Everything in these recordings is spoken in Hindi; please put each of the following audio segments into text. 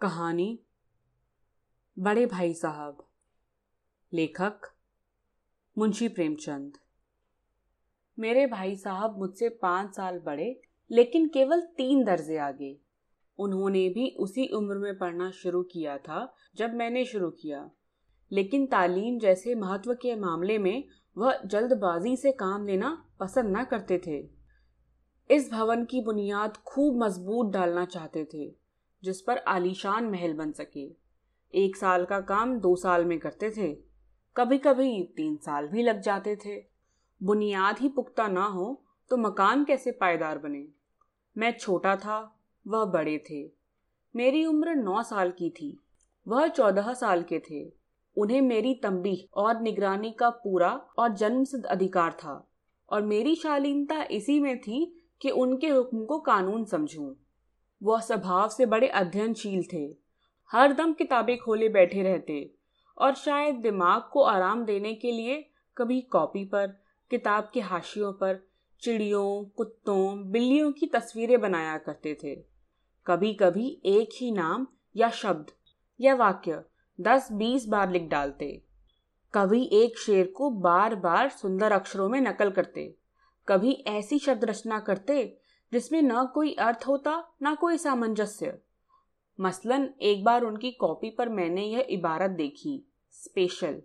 कहानी, बड़े भाई साहब। लेखक, मुंशी प्रेमचंद। मेरे भाई साहब मुझसे पाँच साल बड़े, लेकिन केवल तीन दर्जे आगे। उन्होंने भी उसी उम्र में पढ़ना शुरू किया था, जब मैंने शुरू किया। लेकिन तालीम जैसे महत्व के मामले में वह जल्दबाजी से काम लेना पसंद न करते थे। इस भवन की बुनियाद खूब मज़बूत डालना चाहते थे। जिस पर आलीशान महल बन सके। एक साल का काम दो साल में करते थे। कभी कभी तीन साल भी लग जाते थे। बुनियाद ही पुख्ता ना हो तो मकान कैसे पायदार बने? मैं छोटा था, वह बड़े थे। मेरी उम्र नौ साल की थी, वह चौदह साल के थे। उन्हें मेरी तंबी और निगरानी का पूरा और जन्मसिद्ध अधिकार था। और मेरी शालीनता इसी में थी कि उनके हुक्म को कानून समझूं। वह स्वभाव से बड़े अध्ययनशील थे। हर दम किताबें खोले बैठे रहते और शायद दिमाग को आराम देने के लिए कभी कॉपी पर, किताब के हाशियों पर, चिड़ियों, कुत्तों, बिल्लियों की तस्वीरें बनाया करते थे। कभी कभी एक ही नाम या शब्द या वाक्य दस बीस बार लिख डालते। कभी एक शेर को बार बार सुंदर अक्षरों में नकल करते। कभी ऐसी शब्द रचना करते जिसमें न कोई अर्थ होता, न कोई सामंजस्य। मसलन, एक बार उनकी कॉपी पर मैंने यह इबारत देखी। स्पेशल।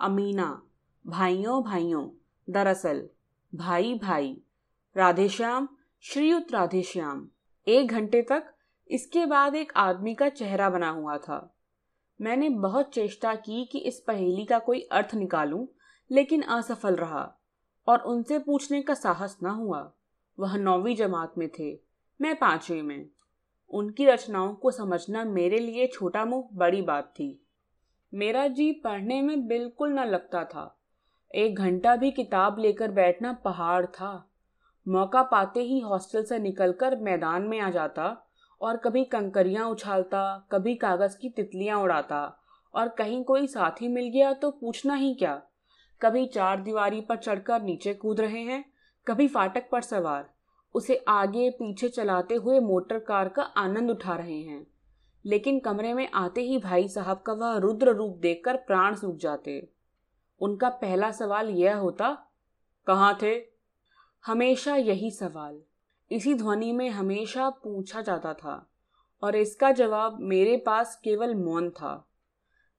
अमीना। भाइयों भाइयों। दरअसल, भाई भाई। राधेश्याम, श्रीयुत राधेश्याम। एक घंटे तक इसके बाद एक आदमी का चेहरा बना हुआ था। मैंने बहुत चेष्टा की कि इस पहेली का कोई अर्थ निकालूं, लेकिन असफल रहा और उनसे पूछने का साहस न हुआ। वह नौवीं जमात में थे। मैं पांचवी में। उनकी रचनाओं को समझना मेरे लिए छोटा मुँह बड़ी बात थी। मेरा जी पढ़ने में बिल्कुल न लगता था। एक घंटा भी किताब लेकर बैठना पहाड़ था। मौका पाते ही हॉस्टल से निकलकर मैदान में आ जाता और कभी कंकरियाँ उछालता, कभी कागज़ की तितलियाँ उड़ाता और कहीं कोई साथी मिल गया तो पूछना ही क्या? कभी चार दीवारी पर चढ़कर नीचे कूद रहे हैं कभी फाटक पर सवार। उसे आगे पीछे चलाते हुए मोटर कार का आनंद उठा रहे हैं। लेकिन कमरे में आते ही भाई साहब का वह रुद्र रूप देखकर प्राण सूख जाते। उनका पहला सवाल यह होता, कहाँ थे? हमेशा यही सवाल। इसी ध्वनि में हमेशा पूछा जाता था, और इसका जवाब मेरे पास केवल मौन था।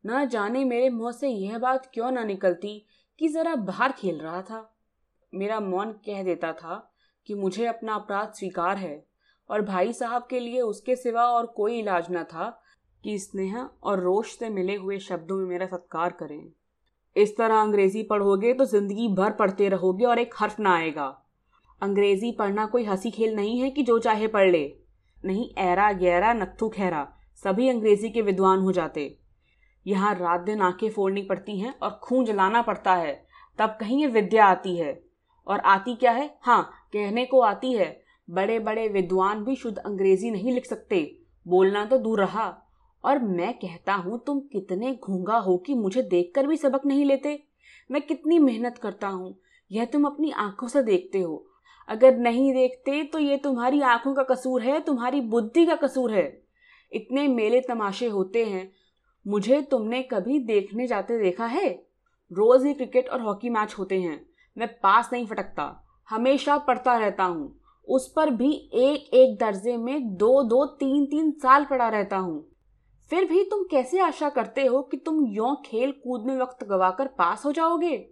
न जाने मेरे मुँह से यह बात क्यों ना निकलती कि जरा बाहर खेल रहा था। मेरा मौन कह देता था कि मुझे अपना अपराध स्वीकार है और भाई साहब के लिए उसके सिवा और कोई इलाज न था कि स्नेह और रोष से मिले हुए शब्दों में मेरा सत्कार करें। इस तरह अंग्रेज़ी पढ़ोगे तो ज़िंदगी भर पढ़ते रहोगे और एक हर्फ ना आएगा। अंग्रेज़ी पढ़ना कोई हँसी खेल नहीं है कि जो चाहे पढ़ ले। नहीं, ऐरा गहरा नत्थु खैरा, सभी अंग्रेज़ी के विद्वान हो जाते। यहाँ रात दिन आँखें फोड़नी पड़ती हैं और खून जलाना पड़ता है। तब कहीं ये विद्या आती है। और आती क्या है? हाँ कहने को आती है बड़े बड़े विद्वान भी शुद्ध अंग्रेज़ी नहीं लिख सकते। बोलना तो दूर रहा। और मैं कहता हूँ, तुम कितने घूँगा हो कि मुझे देखकर भी सबक नहीं लेते? मैं कितनी मेहनत करता हूँ, यह तुम अपनी आँखों से देखते हो। अगर नहीं देखते तो ये तुम्हारी आँखों का कसूर है, तुम्हारी बुद्धि का कसूर है। इतने मेले तमाशे होते हैं। मुझे तुमने कभी देखने जाते देखा है? रोज ही क्रिकेट और हॉकी मैच होते हैं। मैं पास नहीं फटकता। हमेशा पढ़ता रहता हूँ। उस पर भी एक एक दर्जे में दो दो, तीन तीन साल पढ़ा रहता हूँ। फिर भी तुम कैसे आशा करते हो कि तुम यो खेल कूद में वक्त गवाकर पास हो जाओगे?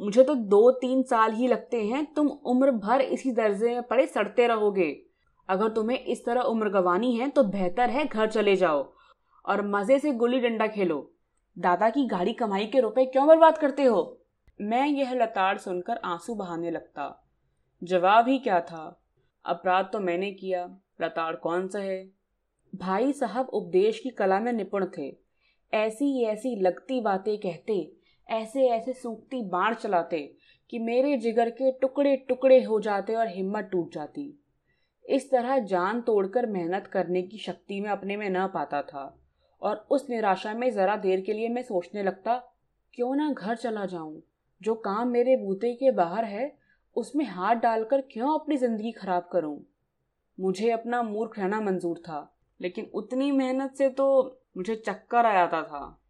मुझे तो दो, तीन साल ही लगते हैं तुम उम्र भर इसी दर्जे में पड़े सड़ते रहोगे। अगर तुम्हें इस तरह उम्र गवानी है तो बेहतर है घर चले जाओ और मज़े से गुल्ली डंडा खेलो। दादा की गाड़ी कमाई के रुपए क्यों बर्बाद करते हो? मैं यह लताड़ सुनकर आँसू बहाने लगता। जवाब ही क्या था? अपराध तो मैंने किया, लताड़ कौन सा है? भाई साहब उपदेश की कला में निपुण थे। ऐसी ऐसी लगती बातें कहते, ऐसे ऐसे सूखती बाण चलाते कि मेरे जिगर के टुकड़े टुकड़े हो जाते और हिम्मत टूट जाती। इस तरह जान तोड़कर मेहनत करने की शक्ति में अपने में न पाता था और उस निराशा में जरा देर के लिए मैं सोचने लगता, क्यों ना घर चला जाऊँ? जो काम मेरे बूते के बाहर है, उसमें हाथ डालकर क्यों अपनी ज़िंदगी खराब करूँ? मुझे अपना मूर्ख रहना मंजूर था, लेकिन उतनी मेहनत से तो मुझे चक्कर आ जाता था।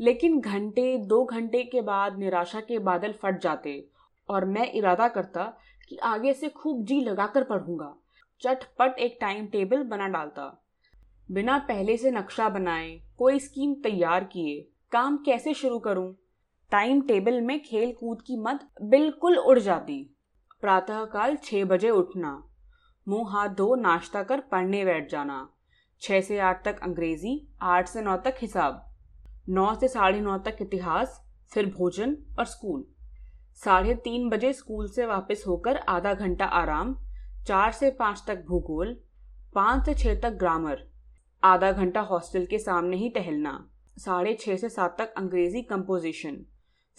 लेकिन घंटे, दो घंटे के बाद निराशा के बादल फट जाते, और मैं इरादा करता कि आगे से खूब जी लगाकर पढ़ूँगा। चटपट एक टाइम टेबल बना डालता। बिना पहले से नक्शा बनाए, कोई स्कीम तैयार किए, काम कैसे शुरू करूँ? टाइम टेबल में खेल कूद की मत बिल्कुल उड़ जाती। प्रातःकाल छह बजे उठना, मुँह हाथ धो, नाश्ता कर, पढ़ने बैठ जाना। छह से आठ तक अंग्रेज़ी, आठ से नौ तक हिसाब, नौ से साढ़े नौ तक इतिहास, फिर भोजन और स्कूल। साढ़े तीन बजे स्कूल से वापस होकर आधा घंटा आराम, चार से पाँच तक भूगोल, पाँच से छः तक ग्रामर, आधा घंटा हॉस्टल के सामने ही टहलना, साढ़े छः से सात तक अंग्रेज़ी कंपोजिशन।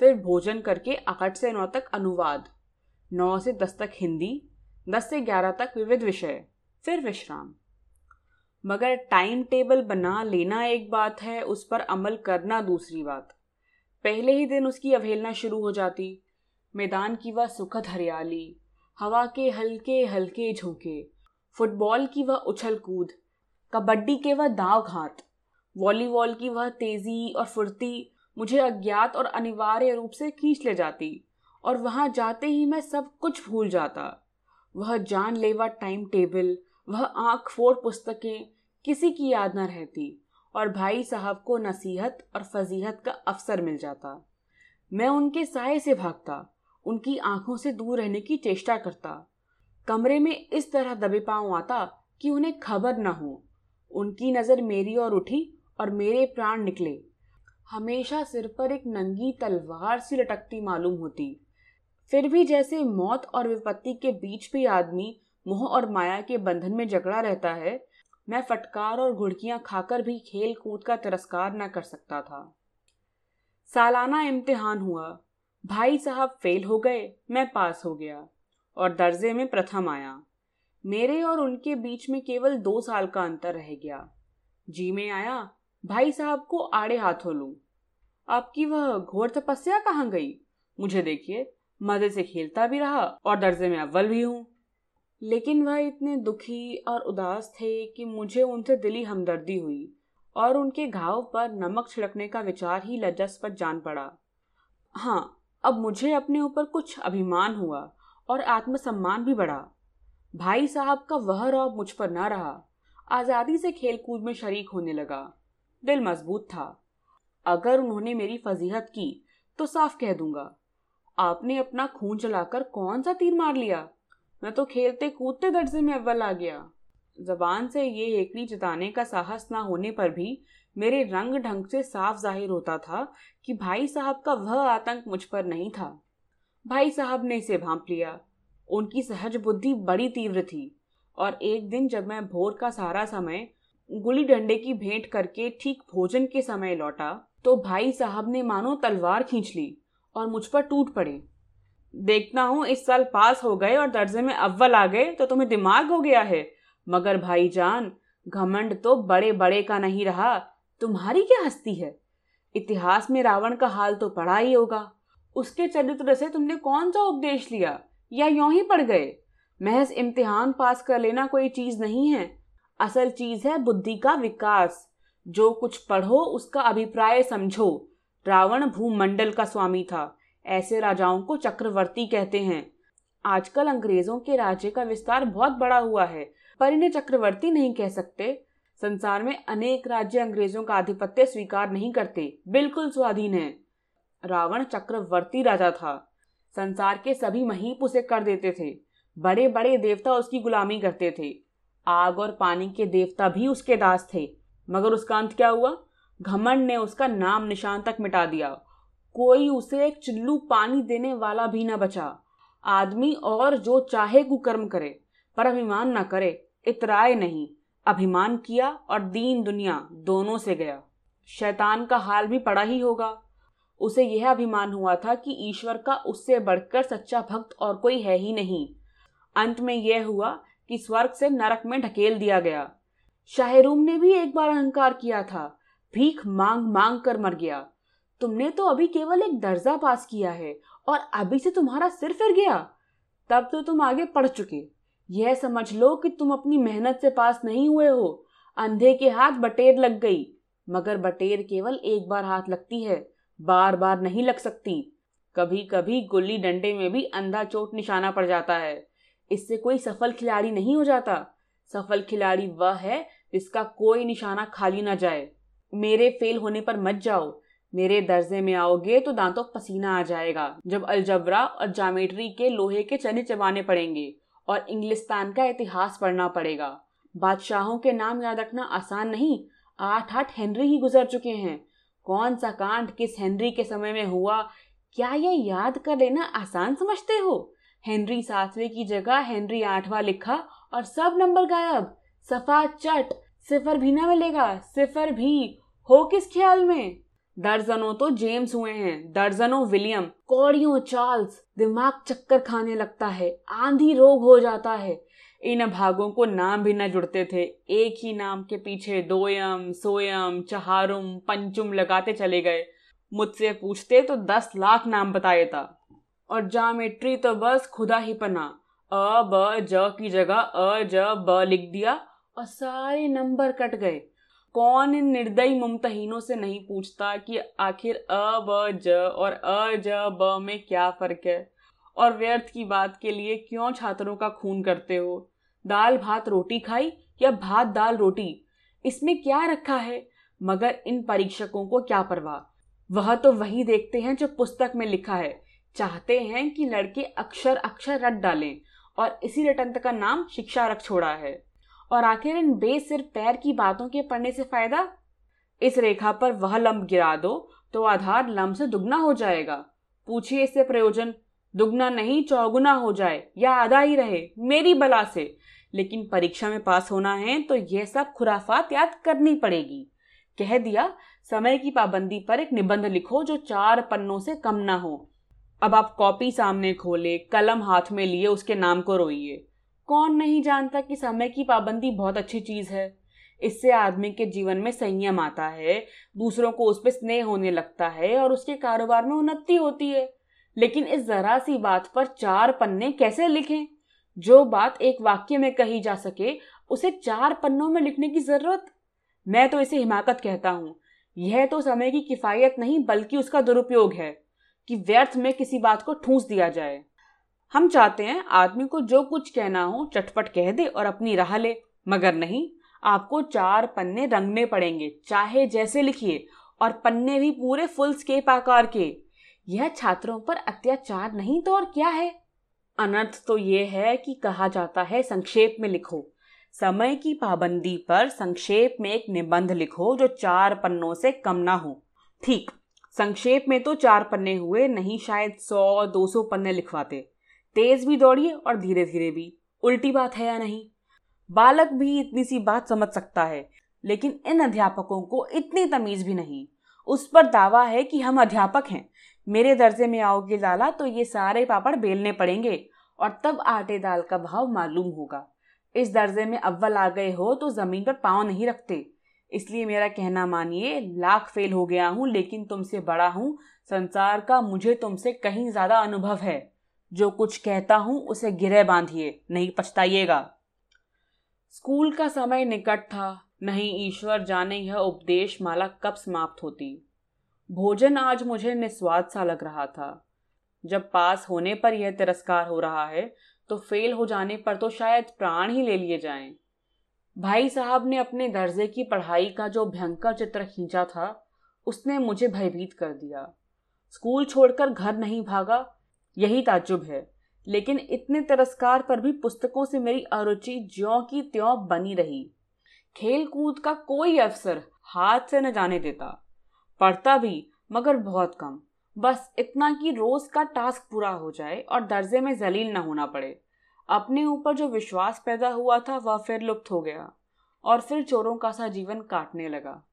फिर भोजन करके आठ से नौ तक अनुवाद, नौ से दस तक हिंदी, दस से ग्यारह तक विविध विषय, फिर विश्राम। मगर टाइम टेबल बना लेना एक बात है, उस पर अमल करना दूसरी बात। पहले ही दिन उसकी अवहेलना शुरू हो जाती। मैदान की वह सुखद हरियाली, हवा के हल्के हल्के झोंके, फुटबॉल की वह उछल कूद, कबड्डी के वह दाव घात, वॉलीबॉल की वह तेज़ी और फुर्ती मुझे अज्ञात और अनिवार्य रूप से खींच ले जाती, और वहाँ जाते ही मैं सब कुछ भूल जाता। वह जानलेवा टाइम टेबल, वह आँख फोड़ पुस्तकें, किसी की याद न रहती, और भाई साहब को नसीहत और फजीहत का अवसर मिल जाता। मैं उनके साय से भागता, उनकी आँखों से दूर रहने की चेष्टा करता। कमरे में इस तरह दबे पाँव आता कि उन्हें खबर न हो। उनकी नज़र मेरी ओर उठी और मेरे प्राण निकले। हमेशा सिर पर एक नंगी तलवार सी लटकती मालूम होती। फिर भी जैसे मौत और विपत्ति के बीच भी आदमी मोह और माया के बंधन में जकड़ा रहता है, मैं फटकार और घुड़कियाँ खाकर भी खेल कूद का तिरस्कार न कर सकता था। सालाना इम्तिहान हुआ। भाई साहब फेल हो गए, मैं पास हो गया और दर्जे में प्रथम आया। मेरे और उनके बीच में केवल दो साल का अंतर रह गया। जी में आया भाई साहब को आड़े हाथों लू। आपकी वह घोर तपस्या कहाँ गई? मुझे देखिए, मज़े से खेलता भी रहा और दर्जे में अव्वल भी हूँ। लेकिन वह इतने दुखी और उदास थे कि मुझे उनसे दिली हमदर्दी हुई और उनके घाव पर नमक छिड़कने का विचार ही लज्जास्पद जान पड़ा। हाँ अब मुझे अपने ऊपर कुछ अभिमान हुआ और आत्मसम्मान भी बढ़ा। भाई साहब का वह रौब मुझ पर न रहा। आज़ादी से खेल कूद में शरीक होने लगा। दिल मज़बूत था। अगर उन्होंने मेरी फजीहत की तो साफ़ कह दूँगा, आपने अपना खून चलाकर कौन सा तीर मार लिया? मैं तो खेलते कूदते दर्जे में अव्वल आ गया। जबान से ये हेकड़ी जताने का साहस ना होने पर भी मेरे रंग ढंग से साफ़ ज़ाहिर होता था कि भाई साहब का वह आतंक मुझ पर नहीं था। भाई साहब ने इसे भांप लिया। उनकी सहज बुद्धि बड़ी तीव्र थी और एक दिन जब मैं भोर का सारा समय गुली डंडे की भेंट करके ठीक भोजन के समय लौटा तो भाई साहब ने मानो तलवार खींच ली और मुझ पर टूट पड़े। देखना हूँ इस साल पास हो गए और दर्जे में अव्वल आ गए तो तुम्हें दिमाग हो गया है। मगर भाईजान घमंड तो बड़े बड़े का नहीं रहा, तुम्हारी क्या हस्ती है? इतिहास में रावण का हाल तो पढ़ा ही होगा। उसके चरित्र से तुमने कौन सा उपदेश लिया? या यों ही पढ़ गए? महज इम्तिहान पास कर लेना कोई चीज़ नहीं है। असल चीज़ है बुद्धि का विकास। जो कुछ पढ़ो, उसका अभिप्राय समझो। रावण भूमंडल का स्वामी था। ऐसे राजाओं को चक्रवर्ती कहते हैं। आजकल अंग्रेज़ों के राज्य का विस्तार बहुत बड़ा हुआ है, पर इन्हें चक्रवर्ती नहीं कह सकते। संसार में अनेक राज्य अंग्रेज़ों का आधिपत्य स्वीकार नहीं करते। बिल्कुल स्वाधीन है। रावण चक्रवर्ती राजा था। संसार के सभी महीप उसे कर देते थे। बड़े बड़े देवता उसकी गुलामी करते थे। आग और पानी के देवता भी उसके दास थे। मगर उसका अंत क्या हुआ? घमंड ने उसका नाम निशान तक मिटा दिया। कोई उसे एक चिल्लू पानी देने वाला भी न बचा। आदमी और जो चाहे कुकर्म करे, पर अभिमान न करे, इतराए नहीं। अभिमान किया और दीन दुनिया दोनों से गया। शैतान का हाल भी पड़ा ही होगा। उसे यह अभिमान हुआ था कि ईश्वर का उससे बढ़कर सच्चा भक्त और कोई है ही नहीं। अंत में यह हुआ कि स्वर्ग से नरक में ढकेल दिया गया। शाहरुम ने भी एक बार अहंकार किया था। भीख मांग मांग कर मर गया। तुमने तो अभी केवल एक दर्जा पास किया है और अभी से तुम्हारा सिर फिर गया। तब तो तुम आगे पढ़ चुके। यह समझ लो कि तुम अपनी मेहनत से पास नहीं हुए हो। अंधे के हाथ बटेर लग गई, मगर बटेर केवल एक बार हाथ लगती है बार बार नहीं लग सकती। कभी कभी गुल्ली डंडे में भी अंधा चोट निशाना पड़ जाता है। इससे कोई सफल खिलाड़ी नहीं हो जाता। सफल खिलाड़ी वह है जिसका कोई निशाना खाली ना जाए। मेरे फेल होने पर मत जाओ। मेरे दर्जे में आओगे तो दांतों पसीना आ जाएगा, जब अलजबरा और जामेट्री के लोहे के चने चबाने पड़ेंगे और इंग्लिस्तान का इतिहास पढ़ना पड़ेगा। बादशाहों के नाम याद रखना आसान नहीं। आठ आठ हेनरी ही गुजर चुके हैं। कौन सा कांड किस हेनरी के समय में हुआ, क्या ये याद कर लेना आसान समझते हो? हेनरी सातवें की जगह हेनरी आठवां लिखा और सब नंबर गायब। सफ़ा चट, सिफर भी ना मिलेगा, सिफर भी। हो किस ख्याल में? दर्जनों तो जेम्स हुए हैं, दर्जनों विलियम, कौड़ियों चार्ल्स। दिमाग चक्कर खाने लगता है, आंधी रोग हो जाता है। इन भागों को नाम भी न जुड़ते थे, एक ही नाम के पीछे दोयम, सोयम, चहारुम, पंचुम लगाते चले गए। मुझसे पूछते तो दस लाख नाम बताए था। और जामेट्री तो बस खुदा ही पना। अ, ब, ज की जगह अ, ज, ब लिख दिया और सारे नंबर कट गए। कौन इन निर्दयी मुमतहीनों से नहीं पूछता कि आखिर अ, ब, ज और अ, ज, ब में क्या फ़र्क है? और व्यर्थ की बात के लिए क्यों छात्रों का खून करते हो? दाल, भात, रोटी खाई या भात, दाल, रोटी? इसमें क्या रखा है? मगर इन परीक्षकों को क्या परवाह? वह तो वही देखते हैं जो पुस्तक में लिखा है। चाहते हैं कि लड़के अक्षर अक्षर रट डालें, और इसी रटंत का नाम शिक्षा रख छोड़ा है। और आखिर इन बेसिर पैर की बातों के पढ़ने से फ़ायदा? इस रेखा पर वह लंब गिरा दो तो आधार लंब से दुगना हो जाएगा। पूछिए इससे प्रयोजन। दुगना नहीं, चौगुना हो जाए, या आधा ही रहे, मेरी बला से। लेकिन परीक्षा में पास होना है तो यह सब खुराफात याद करनी पड़ेगी। कह दिया, समय की पाबंदी पर एक निबंध लिखो जो चार पन्नों से कम ना हो। अब आप कॉपी सामने खोले, कलम हाथ में लिए, उसके नाम को रोइए। कौन नहीं जानता कि समय की पाबंदी बहुत अच्छी चीज़ है। इससे आदमी के जीवन में संयम आता है, दूसरों को उस पर स्नेह होने लगता है और उसके कारोबार में उन्नति होती है। लेकिन इस जरा सी बात पर चार पन्ने कैसे लिखें? जो बात एक वाक्य में कही जा सके, उसे चार पन्नों में लिखने की ज़रूरत? मैं तो इसे हिमाकत कहता हूँ। यह तो समय की किफायत नहीं, बल्कि उसका दुरुपयोग है। कि व्यर्थ में किसी बात को ठूंस दिया जाए। हम चाहते हैं आदमी को जो कुछ कहना हो चटपट कह दे और अपनी राह ले। मगर नहीं, आपको चार पन्ने रंगने पड़ेंगे, चाहे जैसे लिखिए, और पन्ने भी पूरे फुल स्केप आकार के। यह छात्रों पर अत्याचार नहीं तो और क्या है? अनर्थ तो यह है कि कहा जाता है संक्षेप में लिखो। समय की पाबंदी पर संक्षेप में एक निबंध लिखो जो चार पन्नों से कम ना हो। ठीक। संक्षेप में तो चार पन्ने हुए, नहीं शायद सौ, दो सौ पन्ने लिखवाते। तेज भी दौड़िए और धीरे धीरे भी। उल्टी बात है या नहीं? बालक भी इतनी सी बात समझ सकता है, लेकिन इन अध्यापकों को इतनी तमीज भी नहीं। उस पर दावा है कि हम अध्यापक हैं। मेरे दर्जे में आओगे लाला तो ये सारे पापड़ बेलने पड़ेंगे और तब आटे दाल का भाव मालूम होगा। इस दर्जे में अव्वल आ गए हो तो ज़मीन पर पाँव नहीं रखते। इसलिए मेरा कहना मानिए, लाख फेल हो गया हूँ, लेकिन तुमसे बड़ा हूँ। संसार का मुझे तुमसे कहीं ज़्यादा अनुभव है। जो कुछ कहता हूँ, उसे गिरे बांधिए, नहीं पछताइएगा। स्कूल का समय निकट था। नहीं ईश्वर जाने यह उपदेश माला कब समाप्त होती। भोजन आज मुझे निस्वाद सा लग रहा था। जब पास होने पर यह तिरस्कार हो रहा है तो फेल हो जाने पर तो शायद प्राण ही ले लिए जाएँ। भाई साहब ने अपने दर्जे की पढ़ाई का जो भयंकर चित्र खींचा था, उसने मुझे भयभीत कर दिया। स्कूल छोड़कर घर नहीं भागा, यही ताजुब है, लेकिन इतने तिरस्कार पर भी पुस्तकों से मेरी अरुचि ज्यो की त्यों बनी रही। खेल कूद का कोई अवसर हाथ से न जाने देता। पढ़ता भी, मगर बहुत कम। बस इतना कि रोज का टास्क पूरा हो जाए और दर्जे में जलील न होना पड़े। अपने ऊपर जो विश्वास पैदा हुआ था, वह फिर लुप्त हो गया और फिर चोरों का सा जीवन काटने लगा।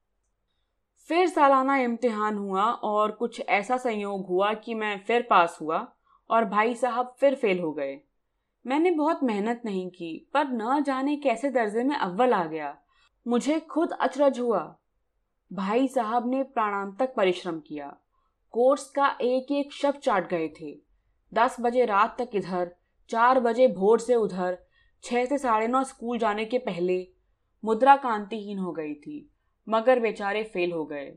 फिर सालाना इम्तिहान हुआ और कुछ ऐसा संयोग हुआ कि मैं फिर पास हुआ और भाई साहब फिर फेल हो गए। मैंने बहुत मेहनत नहीं की, पर न जाने कैसे दर्जे में अव्वल आ गया। मुझे खुद अचरज हुआ। भाई साहब ने प्राणांतक परिश्रम किया। कोर्स का एक एक शब्द चाट गए थे। दस बजे रात तक इधर चार बजे भोर से उधर, छह से साढ़े नौ स्कूल जाने के पहले मुद्रा कांतिहीन हो गई थी, मगर बेचारे फेल हो गए।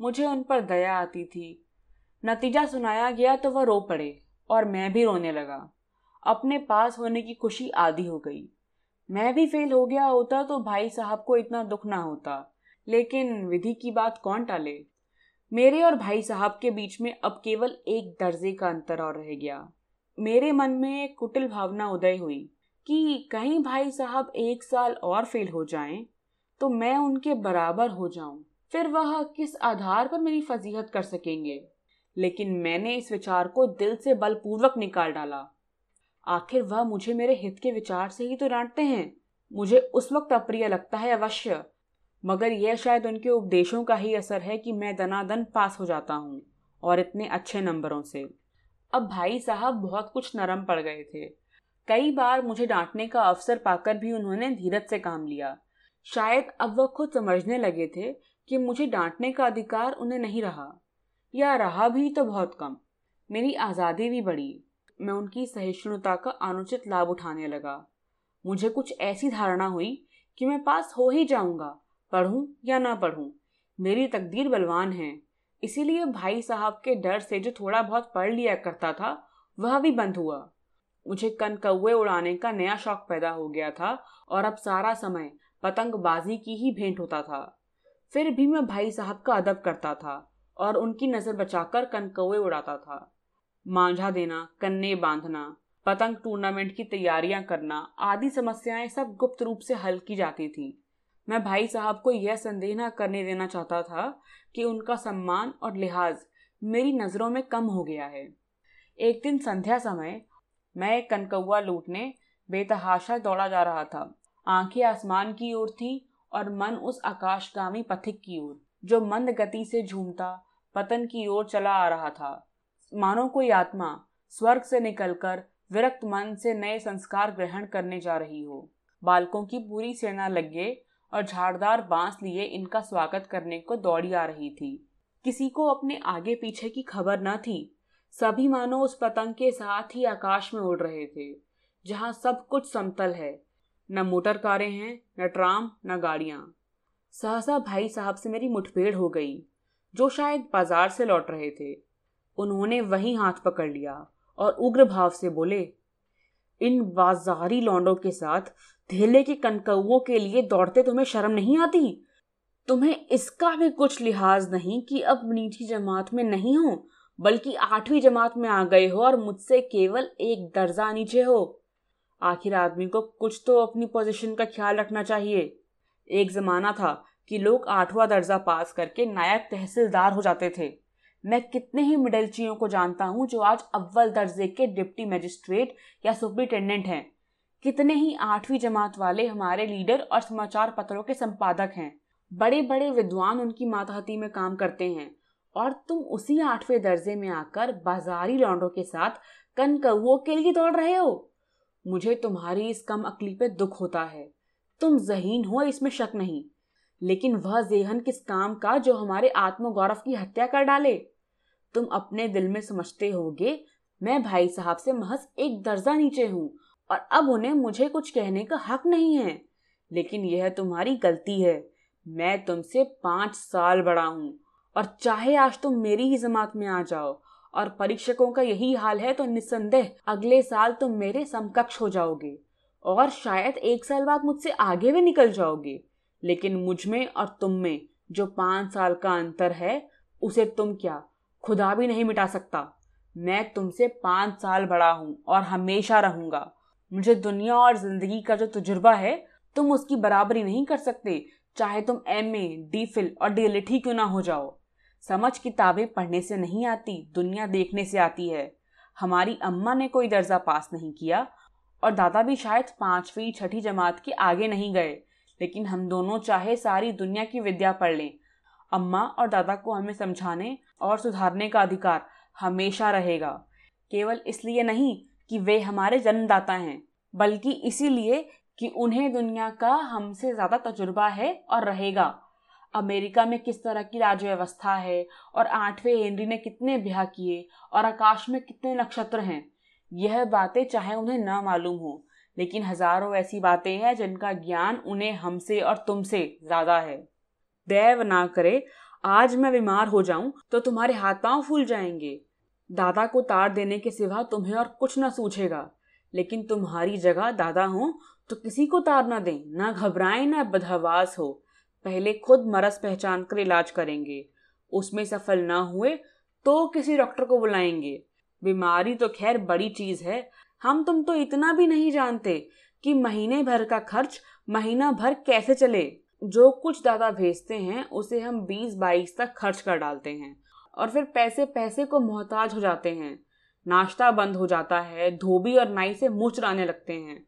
मुझे उन पर दया आती थी। नतीजा सुनाया गया तो वह रो पड़े और मैं भी रोने लगा। अपने पास होने की खुशी आधी हो गई। मैं भी फेल हो गया होता तो भाई साहब को इतना दुख ना होता, लेकिन विधि की बात कौन टाले? मेरे और भाई साहब के बीच में अब केवल एक दर्जे का अंतर और रह गया। मेरे मन में कुटिल भावना उदय हुई कि कहीं भाई साहब एक साल और फेल हो जाएँ तो मैं उनके बराबर हो जाऊँ। फिर वह किस आधार पर मेरी फजीहत कर सकेंगे? लेकिन मैंने इस विचार को दिल से बलपूर्वक निकाल डाला। आखिर वह मुझे मेरे हित के विचार से ही तो डांटते हैं। मुझे उस वक्त अप्रिय लगता है अवश्य, मगर यह शायद उनके उपदेशों का ही असर है कि मैं दनादन पास हो जाता हूँ, और इतने अच्छे नंबरों से। अब भाई साहब बहुत कुछ नरम पड़ गए थे। कई बार मुझे डांटने का अवसर पाकर भी उन्होंने धीरज से काम लिया। शायद अब वह खुद समझने लगे थे कि मुझे डांटने का अधिकार उन्हें नहीं रहा। या रहा भी तो बहुत कम। मेरी आज़ादी भी बढ़ी। मैं उनकी सहिष्णुता का अनुचित लाभ उठाने लगा। मुझे कुछ ऐसी धारणा हुई कि मैं पास हो ही जाऊँगा, पढ़ूं या ना पढ़ूं। मेरी तकदीर बलवान है। इसीलिए भाई साहब के डर से जो थोड़ा बहुत पढ़ लिया करता था, वह भी बंद हुआ। मुझे कन कौए उड़ाने का नया शौक पैदा हो गया था और अब सारा समय पतंगबाजी की ही भेंट होता था। फिर भी मैं भाई साहब का अदब करता था और उनकी नज़र बचाकर कन कौए उड़ाता था। मांझा देना, कन्ने बांधना, पतंग टूर्नामेंट की तैयारियाँ करना आदि समस्याएँ सब गुप्त रूप से हल की जाती थी। मैं भाई साहब को यह संदेह न करने देना चाहता था कि उनका सम्मान और लिहाज मेरी नज़रों में कम हो गया है। एक दिन संध्या समय, मैं एक कनकौआ लूटने बेतहाशा दौड़ा जा रहा था। आँखें आसमान की ओर थी और मन उस आकाशगामी पथिक की ओर, जो मंद गति से झूमता, पतन की ओर चला आ रहा था। मानो कोई आत्मा स्वर्ग से निकलकर विरक्त मन से नए संस्कार ग्रहण करने जा रही हो। बालकों की पूरी सेना लगे और झाड़दार बाँस लिए इनका स्वागत करने को दौड़ी आ रही थी। किसी को अपने आगे पीछे की खबर न थी। सभी मानो उस पतंग के साथ ही आकाश में उड़ रहे थे, जहाँ सब कुछ समतल है। न मोटर कारें हैं, न ट्राम, न गाड़ियाँ। सहसा भाई साहब से मेरी मुठभेड़ हो गई, जो शायद बाज़ार से लौट रहे थे। उन्होंने वही हाथ पकड़ लिया और उग्र भाव से बोले, इन बाजारी लौंडों के साथ धेले के कनकौओं के लिए दौड़ते तुम्हें शर्म नहीं आती? तुम्हें इसका भी कुछ लिहाज नहीं कि अब नीची जमात में नहीं हो, बल्कि आठवीं जमात में आ गए हो और मुझसे केवल एक दर्जा नीचे हो। आखिर आदमी को कुछ तो अपनी पोजीशन का ख्याल रखना चाहिए। एक जमाना था कि लोग आठवां दर्जा पास करके नायक तहसीलदार हो जाते थे। मैं कितने ही मिडलचियों को जानता हूँ जो आज अव्वल दर्जे के डिप्टी मजिस्ट्रेट या सुप्रिटेंडेंट हैं। कितने ही आठवीं जमात वाले हमारे लीडर और समाचार पत्रों के संपादक हैं। बड़े बड़े विद्वान उनकी मातहती में काम करते हैं और तुम उसी आठवें दर्जे में आकर बाजारी लौंडों के साथ कन कौओं के लिए दौड़ रहे हो। मुझे तुम्हारी इस कम अकली पे दुख होता है। तुम जहीन हो, इसमें शक नहीं। लेकिन वह जेहन किस काम का जो हमारे आत्मगौरव की हत्या कर डाले? तुम अपने दिल में समझते होगे, मैं भाई साहब से महज एक दर्जा नीचे हूँ और अब उन्हें मुझे कुछ कहने का हक नहीं है। लेकिन यह तुम्हारी गलती है। मैं तुमसे पाँच साल बड़ा हूँ और चाहे आज तुम मेरी ही जमात में आ जाओ और परीक्षकों का यही हाल है तो निस्संदेह अगले साल तुम मेरे समकक्ष हो जाओगे और शायद एक साल बाद मुझसे आगे भी निकल जाओगे। लेकिन मुझमें और तुम में जो पाँच साल का अंतर है, उसे तुम क्या खुदा भी नहीं मिटा सकता। मैं तुमसे पाँच साल बड़ा हूँ और हमेशा रहूँगा। मुझे दुनिया और ज़िंदगी का जो तजुर्बा है, तुम उसकी बराबरी नहीं कर सकते, चाहे तुम एम ए डी फिल और डी ही क्यों ना हो जाओ। समझ किताबें पढ़ने से नहीं आती, दुनिया देखने से आती है। हमारी अम्मा ने कोई दर्जा पास नहीं किया, और दादा भी शायद पांचवी, छठी जमात के आगे नहीं गए, लेकिन हम दोनों चाहे सारी दुनिया की विद्या पढ़ लें। अम्मा और दादा को हमें समझाने और सुधारने का अधिकार हमेशा रहेगा। केवल इसलिए नहीं कि वे हमारे जन्मदाता हैं, बल्कि इसीलिए कि उन्हें दुनिया का हमसे ज़्यादा तजुर्बा है और रहेगा। अमेरिका में किस तरह की राज्य व्यवस्था है और आठवें हेनरी ने कितने ब्याह किए और आकाश में कितने नक्षत्र हैं, यह बातें चाहे उन्हें न मालूम हो, लेकिन हज़ारों ऐसी बातें हैं जिनका ज्ञान उन्हें हमसे और तुमसे ज़्यादा है। देव ना करे, आज मैं बीमार हो जाऊँ तो तुम्हारे हाथ पाँव फूल जाएँगे। दादा को तार देने के सिवा तुम्हें और कुछ ना सूझेगा। लेकिन तुम्हारी जगह दादा हो तो किसी को तार ना दें, ना घबराएँ, ना बदहवास हो। पहले खुद मरस पहचान कर इलाज करेंगे। उसमें सफल ना हुए तो किसी डॉक्टर को बुलाएँगे। बीमारी तो खैर बड़ी चीज़ है। हम तुम तो इतना भी नहीं जानते कि महीने भर का खर्च महीना भर कैसे चले। जो कुछ दादा भेजते हैं, उसे हम बीस बाईस तक खर्च कर डालते हैं। और फिर पैसे पैसे को मोहताज हो जाते हैं। नाश्ता बंद हो जाता है, धोबी और नाई से मुँह चुराने लगते हैं।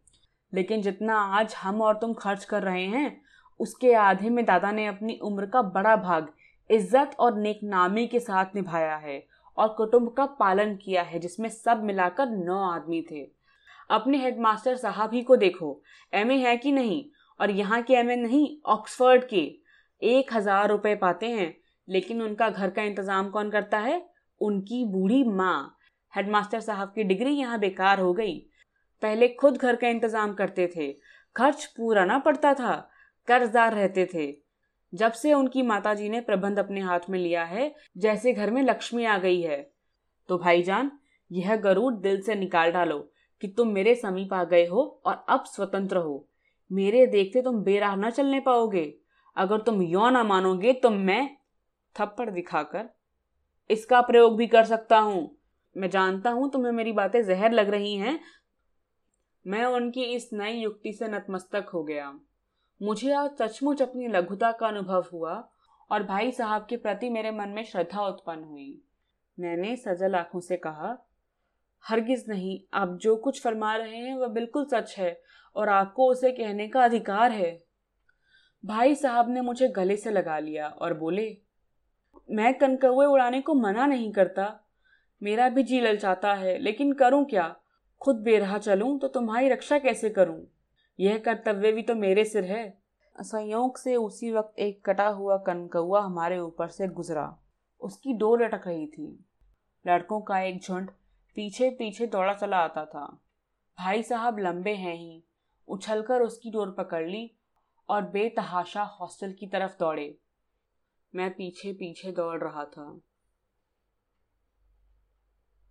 लेकिन जितना आज हम और तुम खर्च कर रहे हैं, उसके आधे में दादा ने अपनी उम्र का बड़ा भाग इज़्ज़त और नेकनामी के साथ निभाया है और कुटुंब का पालन किया है, जिसमें सब मिलाकर नौ आदमी थे। अपने हेडमास्टर साहब ही को देखो, एमए है कि नहीं? और यहाँ के एमए नहीं, ऑक्सफर्ड के। एक हज़ार रुपए पाते हैं लेकिन उनका घर का इंतज़ाम कौन करता है? उनकी बूढ़ी माँ। हेडमास्टर साहब की डिग्री यहाँ बेकार हो गई। पहले खुद घर का इंतज़ाम करते थे। खर्च पूरा ना पड़ता था। कर्जदार रहते थे। जब से उनकी माताजी ने प्रबंध अपने हाथ में लिया है, जैसे घर में लक्ष्मी आ गई है। तो भाईजान, यह गरुड़ दिल से निकाल डालो कि तुम मेरे समीप आ गए हो और अब स्वतंत्र हो। मेरे देखते तुम बेराह न चलने पाओगे। अगर तुम यो ना मानोगे तो मैं थप्पड़ दिखाकर, इसका प्रयोग भी कर सकता हूँ। मैं जानता हूँ तुम्हें मेरी बातें जहर लग रही हैं। मैं उनकी इस नई युक्ति से नतमस्तक हो गया। मुझे आज सचमुच अपनी लघुता का अनुभव हुआ और भाई साहब के प्रति मेरे मन में श्रद्धा उत्पन्न हुई। मैंने सजल आँखों से कहा, हरगिज नहीं, आप जो कुछ फरमा रहे हैं वह बिल्कुल सच है और आपको उसे कहने का अधिकार है। भाई साहब ने मुझे गले से लगा लिया और बोले मैं कनकौए उड़ाने को मना नहीं करता। मेरा भी जी ललचाता है, लेकिन करूँ क्या? खुद बेरहा चलूँ तो तुम्हारी रक्षा कैसे करूँ? यह कर्तव्य भी तो मेरे सिर है। संयोग से उसी वक्त एक कटा हुआ कनकौआ हमारे ऊपर से गुजरा। उसकी डोर लटक रही थी। लड़कों का एक झुंड पीछे पीछे दौड़ा चला आता था। भाई साहब लंबे हैं ही। उछलकर उसकी डोर पकड़ ली और बेतहाशा हॉस्टल की तरफ़ दौड़े। मैं पीछे पीछे दौड़ रहा था।